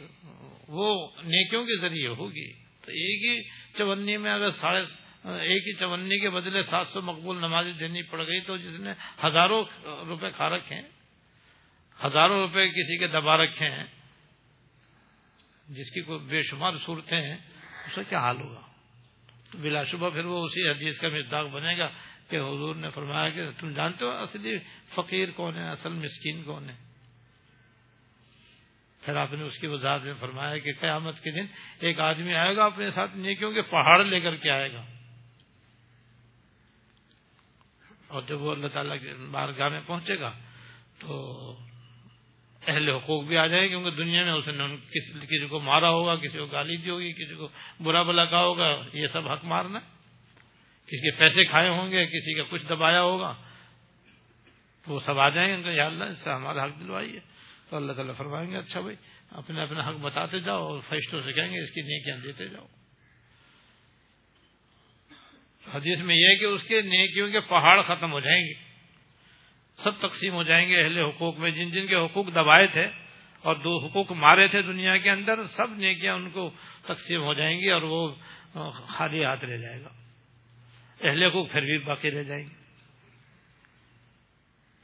وہ نیکیوں کے ذریعے ہوگی۔ تو ایک ہی چونی میں اگر ساڑھے ایک ہی چونی کے بدلے سات سو مقبول نمازیں دینی پڑ گئی تو جس نے ہزاروں روپے کھا رکھے ہیں، ہزاروں روپے کسی کے دبا رکھے ہیں جس کی کوئی بے شمار صورتیں ہیں، اس کا کیا حال ہوگا؟ تو بلا شبہ پھر وہ اسی حدیث کا مزداق بنے گا کہ حضور نے فرمایا کہ تم جانتے ہو اصلی فقیر کون ہے، اصل مسکین کون ہے؟ پھر آپ نے اس کی وضاحت میں فرمایا کہ قیامت کے دن ایک آدمی آئے گا اپنے ساتھ نیکیوں کے پہاڑ لے کر کے آئے گا۔ اور جب وہ اللہ تعالیٰ کے بارگاہ میں پہنچے گا تو اہل حقوق بھی آ جائیں گے کیونکہ دنیا میں اس نے کسی کو مارا ہوگا، کسی کو گالی دی ہوگی، کسی کو برا بلا کہا ہوگا، یہ سب حق مارنا کسی کے پیسے کھائے ہوں گے، کسی کا کچھ دبایا ہوگا تو وہ سب آ جائیں گے یا اللہ اس سے ہمارا حق دلوائیے۔ تو اللہ تعالیٰ فرمائیں گے اچھا بھائی، اپنے اپنے حق بتاتے جاؤ اور فرشتوں سے کہیں گے، اس کی نیکیاں دیتے جاؤ۔ حدیث میں یہ ہے کہ اس کے نیکیوں کے پہاڑ ختم ہو جائیں گے۔ سب تقسیم ہو جائیں گے اہل حقوق میں۔ جن جن کے حقوق دبائے تھے اور دو حقوق مارے تھے دنیا کے اندر، سب نیکیاں ان کو تقسیم ہو جائیں گی اور وہ خالی ہاتھ رہ جائے گا۔ اہل حقوق پھر بھی باقی رہ جائیں گے۔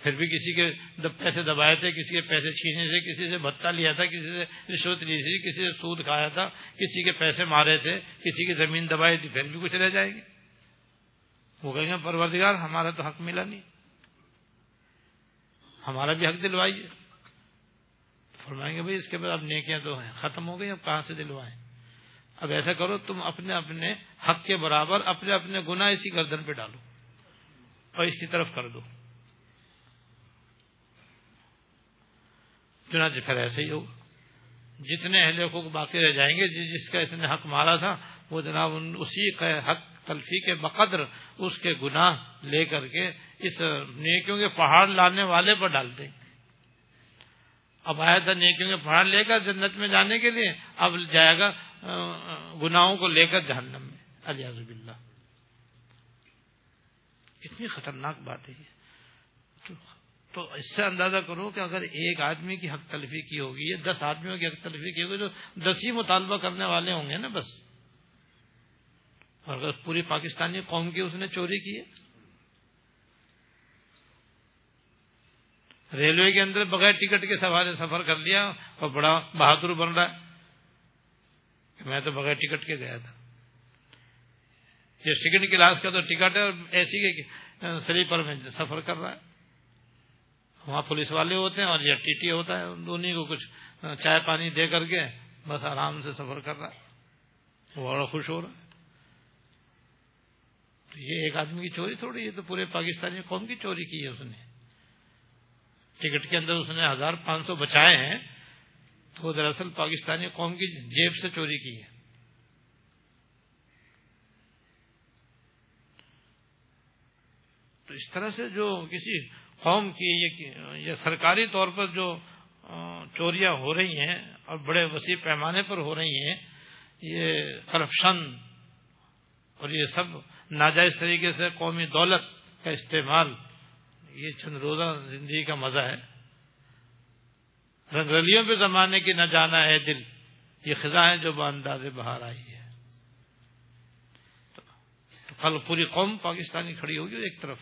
پھر بھی کسی کے پیسے دبائے تھے، کسی کے پیسے چھینے سے کسی سے بھتا لیا تھا، کسی سے رشوت لی تھی، کسی سے سود کھایا تھا، کسی کے پیسے مارے تھے، کسی کی زمین دبائی تھی، پھر بھی کچھ رہ جائیں گے وہ کہیں گے، پروردگار، ہمارا تو حق ملا نہیں۔ ہمارا بھی حق دلوائیے۔ فرمائیں گے بھائی اس کے بعد اب نیکیاں تو ہیں، ختم ہو گئی، اب کہاں سے دلوائیں؟ اب ایسا کرو تم اپنے اپنے حق کے برابر اپنے اپنے گناہ اسی گردن پہ ڈالو اور اس کی طرف کر دو۔ چنانچہ پھر ایسے ہی ہوگا جتنے اہل حقوق باقی رہ جائیں گے، جس کا اس نے حق مارا تھا، وہ جناب اسی حق تلفی کے بقدر اس کے گناہ لے کر کے اس نیکیوں کے پہاڑ لانے والے پر ڈال دیں۔ اب آیا تھا نیکیوں کے پہاڑ لے کر جنت میں جانے کے لیے، اب جائے گا گناہوں کو لے کر جہنم میں۔ الیاز اللہ اتنی خطرناک بات ہے تو اس سے اندازہ کرو کہ اگر ایک آدمی کی حق تلفی کی ہوگی، یا دس آدمیوں کی حق تلفی کی ہوگی، تو دس ہی مطالبہ کرنے والے ہوں گے نا بس۔ اور اگر پوری پاکستانی قوم کی اس نے چوری کی ہے؟ ریلوے کے اندر بغیر ٹکٹ کے سوارے سفر کر لیا اور بڑا بہادر بن رہا ہے میں تو بغیر ٹکٹ کے گیا تھا۔ یہ سیکنڈ کلاس کا تو ٹکٹ ہے اور اے سی کے سلیپر میں سفر کر رہا ہے۔ وہاں پولیس والے ہوتے ہیں اور یہ ٹی ٹی ہوتا ہے دونوں کو کچھ چائے پانی دے کر کے بس آرام سے سفر کر رہا ہے۔ وہ بڑا خوش ہو رہا ہے۔ تو یہ ایک آدمی کی چوری تھوڑی ہے تو پورے پاکستانی قوم کی چوری کی ہے اس نے۔ ٹکٹ کے اندر اس نے ہزار پانچ سو بچائے ہیں تو دراصل پاکستانی قوم کی جیب سے چوری کی ہے۔ تو اس طرح سے جو کسی قوم کی یہ سرکاری طور پر جو چوریاں ہو رہی ہیں اور بڑے وسیع پیمانے پر ہو رہی ہیں، یہ کرپشن اور یہ سب ناجائز طریقے سے قومی دولت کا استعمال، یہ چند روزہ زندگی کا مزہ ہے۔ رنگلیوں پہ زمانے کی نہ جانا ہے دل، یہ خزاں جو بانداز باہر آئی ہے۔ تو کل پوری قوم پاکستانی کھڑی ہوگی ایک طرف،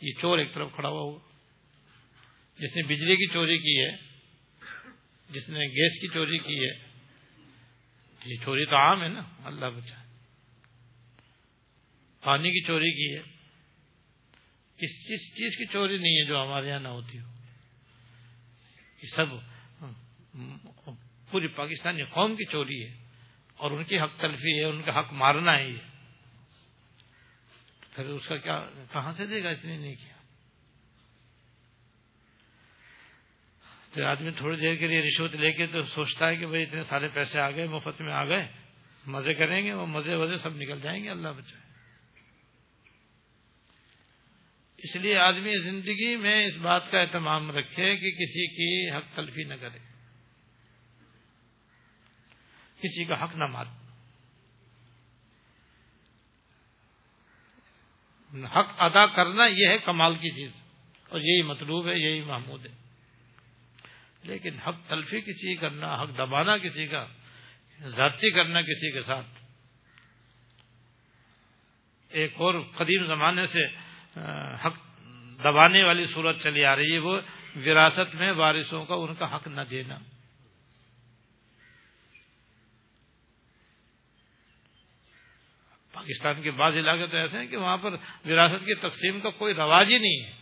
یہ چور ایک طرف کھڑا ہوا ہوگا۔ جس نے بجلی کی چوری کی ہے، جس نے گیس کی چوری کی ہے، یہ چوری تو عام ہے نا، اللہ بچا پانی کی چوری کی ہے۔ اس چیز کی چوری نہیں ہے جو ہمارے یہاں نہ ہوتی ہو۔ یہ سب پوری پاکستانی قوم کی چوری ہے اور ان کی حق تلفی ہے، ان کا حق مارنا ہے یہ۔ پھر اس کا کیا، کہاں سے دے گا اتنی نہیں کیا تو آدمی تھوڑی دیر کے لیے رشوت لے کے تو سوچتا ہے کہ بھائی اتنے سارے پیسے آ گئے، مفت میں آ گئے، مزے کریں گے، وہ مزے وزے سب نکل جائیں گے، اللہ بچائے۔ اس لیے آدمی زندگی میں اس بات کا اہتمام رکھے کہ کسی کی حق تلفی نہ کرے۔ کسی کا حق نہ مار حق ادا کرنا یہ ہے کمال کی چیز۔ اور یہی مطلوب ہے، یہی محمود ہے۔ لیکن حق تلفی کسی کرنا، حق دبانا کسی کا ذاتی کرنا کسی کے ساتھ۔ ایک اور قدیم زمانے سے حق دبانے والی صورت چلی آ رہی ہے، وہ وراثت میں وارثوں کا ان کا حق نہ دینا۔ پاکستان کے بعض علاقے تو ایسے ہیں کہ وہاں پر وراثت کی تقسیم کا کوئی رواج ہی نہیں ہے۔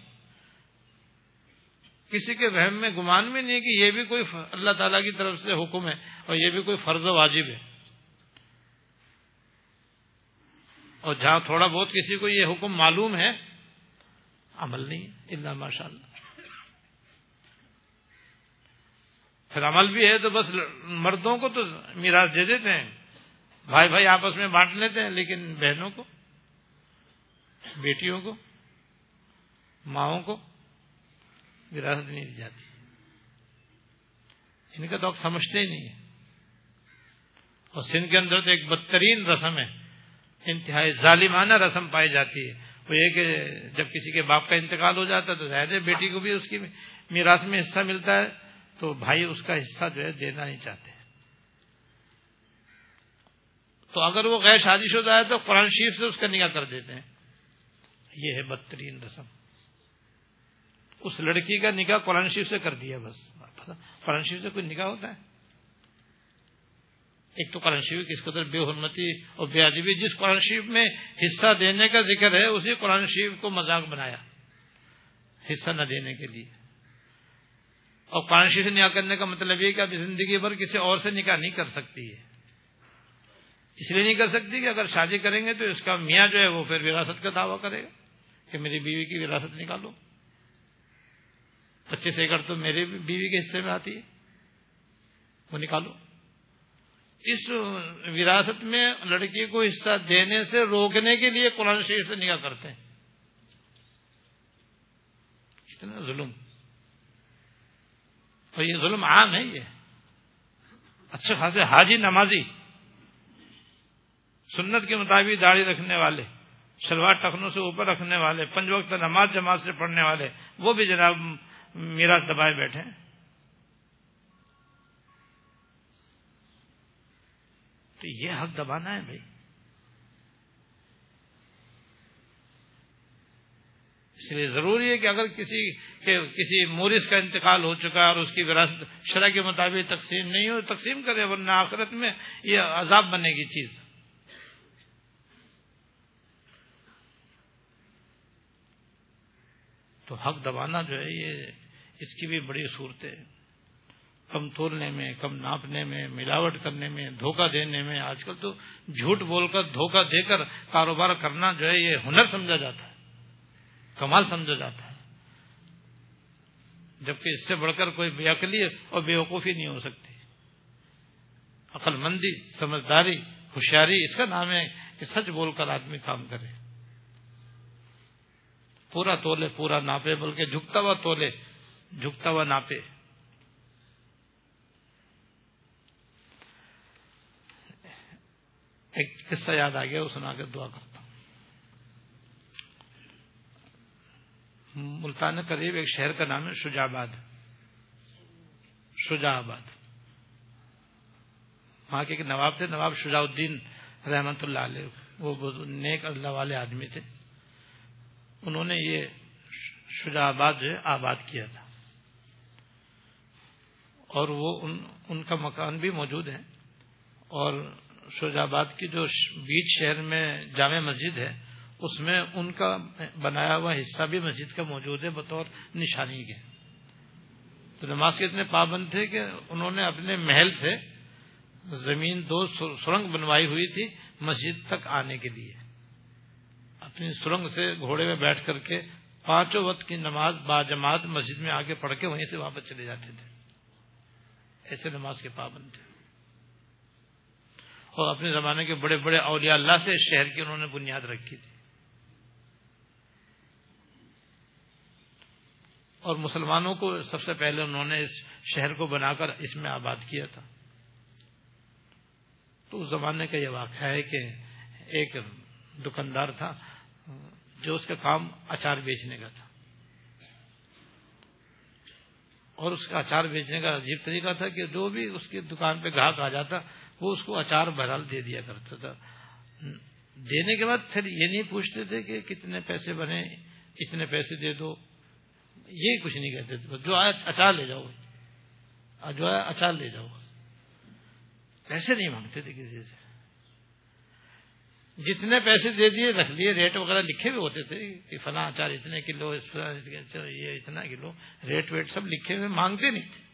کسی کے وہم میں گمان میں نہیں کہ یہ بھی کوئی اللہ تعالیٰ کی طرف سے حکم ہے اور یہ بھی کوئی فرض و واجب ہے۔ اور جہاں تھوڑا بہت کسی کو یہ حکم معلوم ہے عمل نہیں اللہ ماشاء اللہ پھر عمل بھی ہے تو بس مردوں کو تو میراث دے دیتے ہیں۔ بھائی بھائی آپس میں بانٹ لیتے ہیں، لیکن بہنوں کو، بیٹیوں کو، ماؤں کو وراثت نہیں دی جاتی۔ ان کا تو سمجھتے ہی نہیں ہے اور سندھ کے اندر تو ایک بدترین رسم ہے، انتہائی ظالمانہ رسم پائی جاتی ہے۔ وہ یہ کہ جب کسی کے باپ کا انتقال ہو جاتا ہے تو ظاہر ہے بیٹی کو بھی اس کی میراث میں حصہ ملتا ہے، تو بھائی اس کا حصہ جو ہے دینا نہیں چاہتے۔ تو اگر وہ غیر شادی شدہ ہے تو قرآن شریف سے اس کا نکاح کر دیتے ہیں۔ یہ ہے بدترین رسم۔ اس لڑکی کا نکاح قرآن شریف سے کر دیا بس۔ قرآن شریف سے کوئی نکاح ہوتا ہے؟ ایک تو قرآن شریف کس قدر بے حرمتی اور بے ادبی جس قرآن شریف میں حصہ دینے کا ذکر ہے، اسی قرآن شریف کو مذاق بنایا۔ حصہ نہ دینے کے لیے۔ اور قرآن شریف سے نکاح کرنے کا مطلب یہ کہ اب زندگی بھر کسی اور سے نکاح نہیں کر سکتی ہے۔ اس لیے نہیں کر سکتی کہ اگر شادی کریں گے تو اس کا میاں جو ہے وہ پھر وراثت کا دعویٰ کرے گا کہ میری بیوی کی وراثت نکالو۔ پچیس ایکڑ تو میری بیوی کے حصے میں آتی ہے، وہ نکالو۔ اس وراثت میں لڑکی کو حصہ دینے سے روکنے کے لیے قرآن شریف سے نگاہ کرتے ہیں۔ اتنا ظلم۔ اور یہ ظلم عام ہے یہ۔ اچھے خاصے حاجی، نمازی۔ سنت کے مطابق داڑھی رکھنے والے، شلوار ٹخنوں سے اوپر رکھنے والے، پنج وقت نماز جماعت سے پڑھنے والے، وہ بھی جناب میرا دبائے بیٹھے تو یہ حق دبانا ہے بھائی۔ اس لیے ضروری ہے کہ اگر کسی کسی مورس کا انتقال ہو چکا ہے اور اس کی وراثت شرح کے مطابق تقسیم نہیں ہو، تقسیم کرے، ورنہ آخرت میں یہ عذاب بنے گی چیز تو حق دبانا جو ہے، یہ اس کی بھی بڑی صورتیں کم تولنے میں، کم ناپنے میں، ملاوٹ کرنے میں، دھوکہ دینے میں، آج کل تو جھوٹ بول کر، دھوکہ دے کر کاروبار کرنا جو ہے، یہ ہنر سمجھا جاتا ہے، کمال سمجھا جاتا ہے۔ جبکہ اس سے بڑھ کر کوئی بے عقلی اور بے وقوفی نہیں ہو سکتی۔ عقل مندی، سمجھداری، ہوشیاری، اس کا نام ہے کہ سچ بول کر آدمی کام کرے۔ پورا تولے، پورا ناپے، بلکہ جھکتا ہوا تولے، جھکتا ہوا ناپے۔ ایک قصہ یاد آ گیا، وہ سنا کر دعا کرتا ہوں۔ ملتان قریب ایک شہر کا نام ہے شجا آباد شجا آباد وہاں کے ایک نواب تھے، نواب شجاع الدین رحمت اللہ علیہ۔ وہ نیک اللہ والے آدمی تھے۔ انہوں نے یہ شجا آباد جو ہے، آباد کیا تھا۔ اور وہ ان ان کا مکان بھی موجود ہے۔ اور آباد کی جو بیچ شہر میں جامع مسجد ہے، اس میں ان کا بنایا ہوا حصہ بھی مسجد کا موجود ہے، بطور نشانی کے۔ تو نماز کے اتنے پابند تھے کہ انہوں نے اپنے محل سے زمین دو سرنگ بنوائی ہوئی تھی مسجد تک آنے کے لیے۔ اپنی سرنگ سے گھوڑے میں بیٹھ کر کے پانچوں وقت کی نماز با جماعت مسجد میں آگے پڑھ کے وہیں سے واپس چلے جاتے تھے۔ ایسے نماز کے پابند تھے۔ اور اپنے زمانے کے بڑے بڑے اولیاء اللہ سے شہر کی انہوں نے بنیاد رکھی تھی۔ اور مسلمانوں کو سب سے پہلے انہوں نے اس شہر کو بنا کر اس میں آباد کیا تھا۔ تو اس زمانے کا یہ واقعہ ہے کہ ایک دکاندار تھا جو اس کا کام اچار بیچنے کا تھا۔ اور اس کا اچار بیچنے کا عجیب طریقہ تھا کہ جو بھی اس کی دکان پہ گاہک آ جاتا وہ اس کو اچار بہرحال دے دیا کرتا تھا۔ دینے کے بعد پھر یہ نہیں پوچھتے تھے کہ کتنے پیسے بنے، اتنے پیسے دے دو۔ یہ کچھ نہیں کہتے تھے۔ جو آیا اچار لے جاؤ۔ جو آیا اچار لے جاؤ۔ پیسے نہیں مانگتے تھے کسی سے۔ جتنے پیسے دے دیے، رکھ لیے۔ ریٹ وغیرہ لکھے ہوئے ہوتے تھے کہ فلاں اچار اتنے کلو یہ اتنا کلو۔ ریٹ ویٹ سب لکھے ہوئے، مانگتے نہیں تھے۔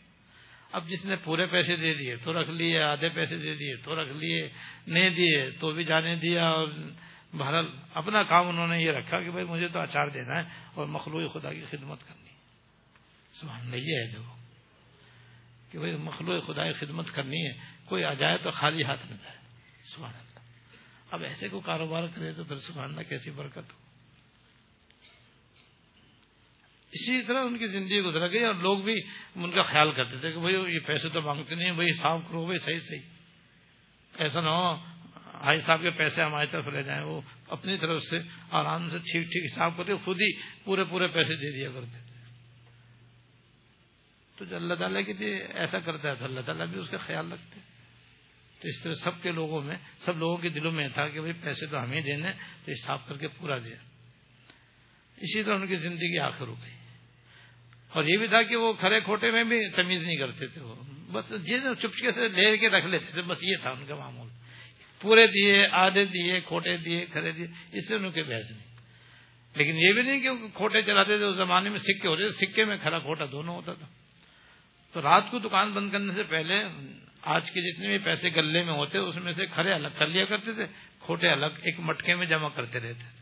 اب جس نے پورے پیسے دے دیے تو رکھ لیے، آدھے پیسے دے دیے تو رکھ لیے، نہیں دیے تو بھی جانے دیا۔ اور بہرحال اپنا کام انہوں نے یہ رکھا کہ بھائی مجھے تو اچار دینا ہے اور مخلوق خدا کی خدمت کرنی۔ سبحان یہ ہے جو کہ بھائی مخلوق خدا کی خدمت کرنی ہے۔ کوئی آ جائے تو خالی ہاتھ میں جائے۔ سبحان اللہ۔ اب ایسے کو کاروبار کرے تو پھر سبحان اللہ کیسی برکت ہو؟ اسی طرح ان کی زندگی گزر گئی اور لوگ بھی ان کا خیال کرتے تھے کہ بھائی، یہ پیسے تو مانگتے نہیں، بھائی صاف کرو، بھائی، صحیح صحیح۔ ایسا نہ ہو، بھائی صاحب کے پیسے ہماری طرف لے جائیں، وہ اپنی طرف سے آرام سے ٹھیک ٹھیک حساب کرتے، خود ہی پورے پورے پیسے دے دیا کرتے۔ تھے تو جو اللہ تعالیٰ کی لیے ایسا کرتا ہے، تو اللہ تعالیٰ بھی اس کا خیال رکھتے۔ تو اس طرح سب کے لوگوں میں، سب لوگوں کے دلوں میں تھا کہ بھائی، پیسے تو ہمیں دینے تو حساب کر کے پورا دیا۔ اسی طرح ان کی زندگی آخر ہو گئی۔ اور یہ بھی تھا کہ وہ کھڑے کھوٹے میں بھی تمیز نہیں کرتے تھے وہ۔ بس جس چپکے سے لے کے رکھ لیتے تھے، بس یہ تھا ان کا معمول۔ پورے دیے، آدھے دیے، کھوٹے دیے، کھڑے دیے، اس سے ان کے بحث نہیں۔ لیکن یہ بھی نہیں کہ کھوٹے چلاتے تھے، اس زمانے میں سکے ہوتے تھے۔ سکے میں کھڑا کھوٹا دونوں ہوتا تھا۔ تو رات کو دکان بند کرنے سے پہلے آج کے جتنے بھی پیسے گلے میں ہوتے، اس میں سے کھڑے الگ کر لیا کرتے تھے۔ کھوٹے الگ ایک مٹکے میں جمع کرتے رہتے۔ تھے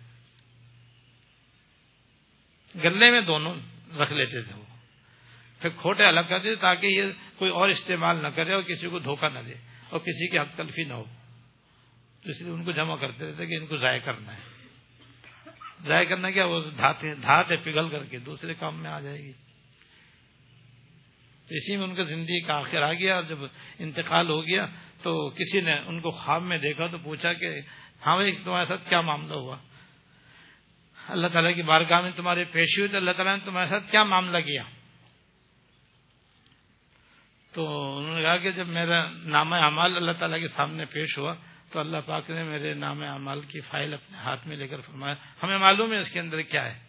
گلے میں دونوں۔ رکھ لیتے تھے وہ۔ پھر کھوٹے الگ کرتے تھے تاکہ یہ کوئی اور استعمال نہ کرے اور کسی کو دھوکہ نہ دے اور کسی کی حق تلفی نہ ہو۔ تو اس لیے ان کو جمع کرتے رہتے کہ ان کو ضائع کرنا ہے۔ ضائع کرنا کیا؟ وہ دھات ہے پگھل کر کے دوسرے کام میں آ جائے گی۔ اسی میں ان کا زندگی کا آخر آ گیا۔ اور جب انتقال ہو گیا تو کسی نے ان کو خواب میں دیکھا تو پوچھا کہ ہاں بھائی، تمہارے ساتھ کیا معاملہ ہوا؟ اللہ تعالیٰ کی بارگاہ میں تمہارے پیش ہوئی تو اللہ تعالیٰ نے تمہارے ساتھ کیا معاملہ کیا؟ تو انہوں نے کہا کہ جب میرا نام اعمال اللہ تعالیٰ کے سامنے پیش ہوا تو اللہ پاک نے میرے نام اعمال کی فائل اپنے ہاتھ میں لے کر فرمایا، ہمیں معلوم ہے اس کے اندر کیا ہے۔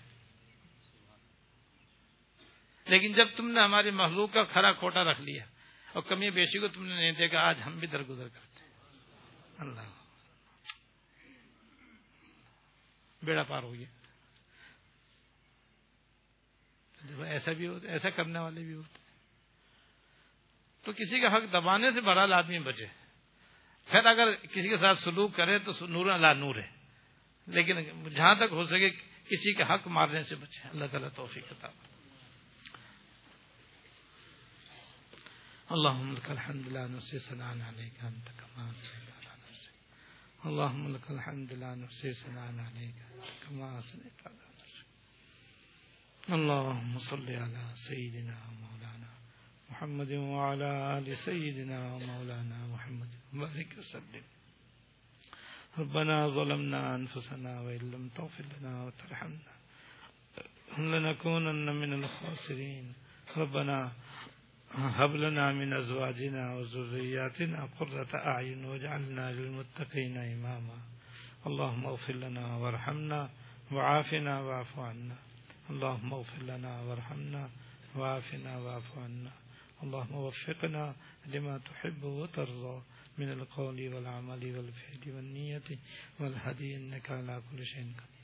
لیکن جب تم نے ہماری محلوق کا کھڑا کھوٹا رکھ لیا اور کمی بیشی کو تم نے نہیں دیکھا، آج ہم بھی درگزر کرتے اللہ۔ بیڑا پار ہو گیا۔ ایسا بھی ہوتا ایسا کرنے والے بھی ہوتے تو کسی کا حق دبانے سے بڑا آدمی بچے۔ پھر اگر کسی کے ساتھ سلوک کرے تو نور اللہ نور ہے۔ لیکن جہاں تک ہو سکے کسی کا حق مارنے سے بچے۔ اللہ تعالیٰ توفیق کتاب اللهم لك الحمد لا نحصي ثناء عليك انت كما اثنيت على نفسك اللهم لك الحمد لا نحصي ثناء عليك انت كما اثنيت على نفسك اللهم صل على سيدنا ومولانا محمد وعلى ال سيدنا ومولانا محمد. وبارك وسلم. ربنا ظلمنا انفسنا وان لم تغفر لنا وترحمنا لنكونن من الخاسرين. ربنا هب لنا من ازواجنا وذرياتنا قرة اعين واجعلنا للمتقين اماما اللهم اغفر لنا وارحمنا وعافنا واعف عنا. اللهم اغفر لنا وارحمنا وعافنا واعف عنا. اللهم وفقنا لما تحب وترضى من القول والعمل والفعل والنية والهدي انك على كل شيء قدير.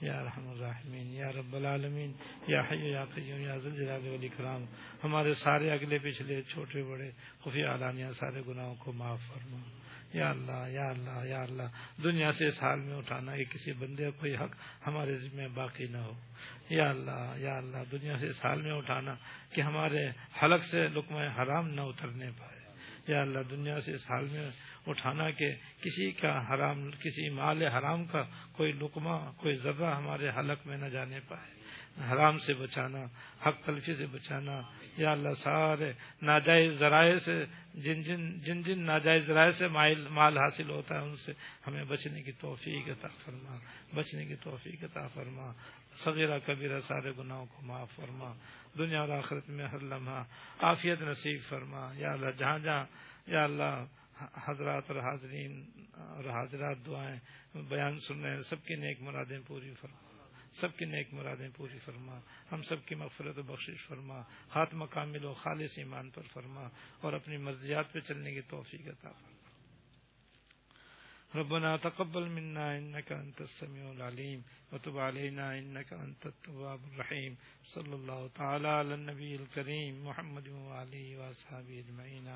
یا رحم الرحمین یا رب العالمین یا حی یا قیوم یا ذلجلال والاکرام ہمارے سارے اگلے، پچھلے، چھوٹے، بڑے خفی علانیہ سارے گناہوں کو معاف فرما. یا اللہ یا اللہ یا اللہ. دنیا سے اس حال میں اٹھانا کہ کسی بندے کا کوئی حق ہمارے ذمہ باقی نہ ہو. یا اللہ یا اللہ. دنیا سے اس حال میں اٹھانا کہ ہمارے حلق سے لقمہ حرام نہ اترنے پائے. یا اللہ، دنیا سے اس حال میں اٹھانا کہ کسی کا حرام، کسی مال حرام کا کوئی لقمہ، کوئی ذرہ ہمارے حلق میں نہ جانے پائے. حرام سے بچانا، حق تلفی سے بچانا یا اللہ سارے ناجائز ذرائع سے، جن جن جن جن ناجائز ذرائع سے مال حاصل ہوتا ہے، ان سے ہمیں بچنے کی توفیق عطا فرما، بچنے کی توفیق عطا فرما۔ صغیرہ، کبیرہ، سارے گناہوں کو معاف فرما۔ دنیا اور آخرت میں ہر لمحہ عافیت نصیب فرما۔ یا اللہ، جہاں جہاں، یا اللہ، حضرات اور حاضرین اور حاضرات دعائیں، بیان سن رہے ہیں سب کی نیک مرادیں پوری فرما۔ سب کی نیک مرادیں پوری فرما، ہم سب کی مغفرت و بخشش فرما، خاتمہ کامل و خالص ایمان پر فرما اور اپنی مرضیات پہ چلنے کی توفیق عطا فرما۔ ربنا تقبل منا انك انت السميع العليم وتب علينا انك انت التواب الرحيم صلى الله تعالى على النبي الكريم محمد وعليه واصحابه اجمعين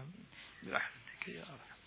برحمتك يا ارحم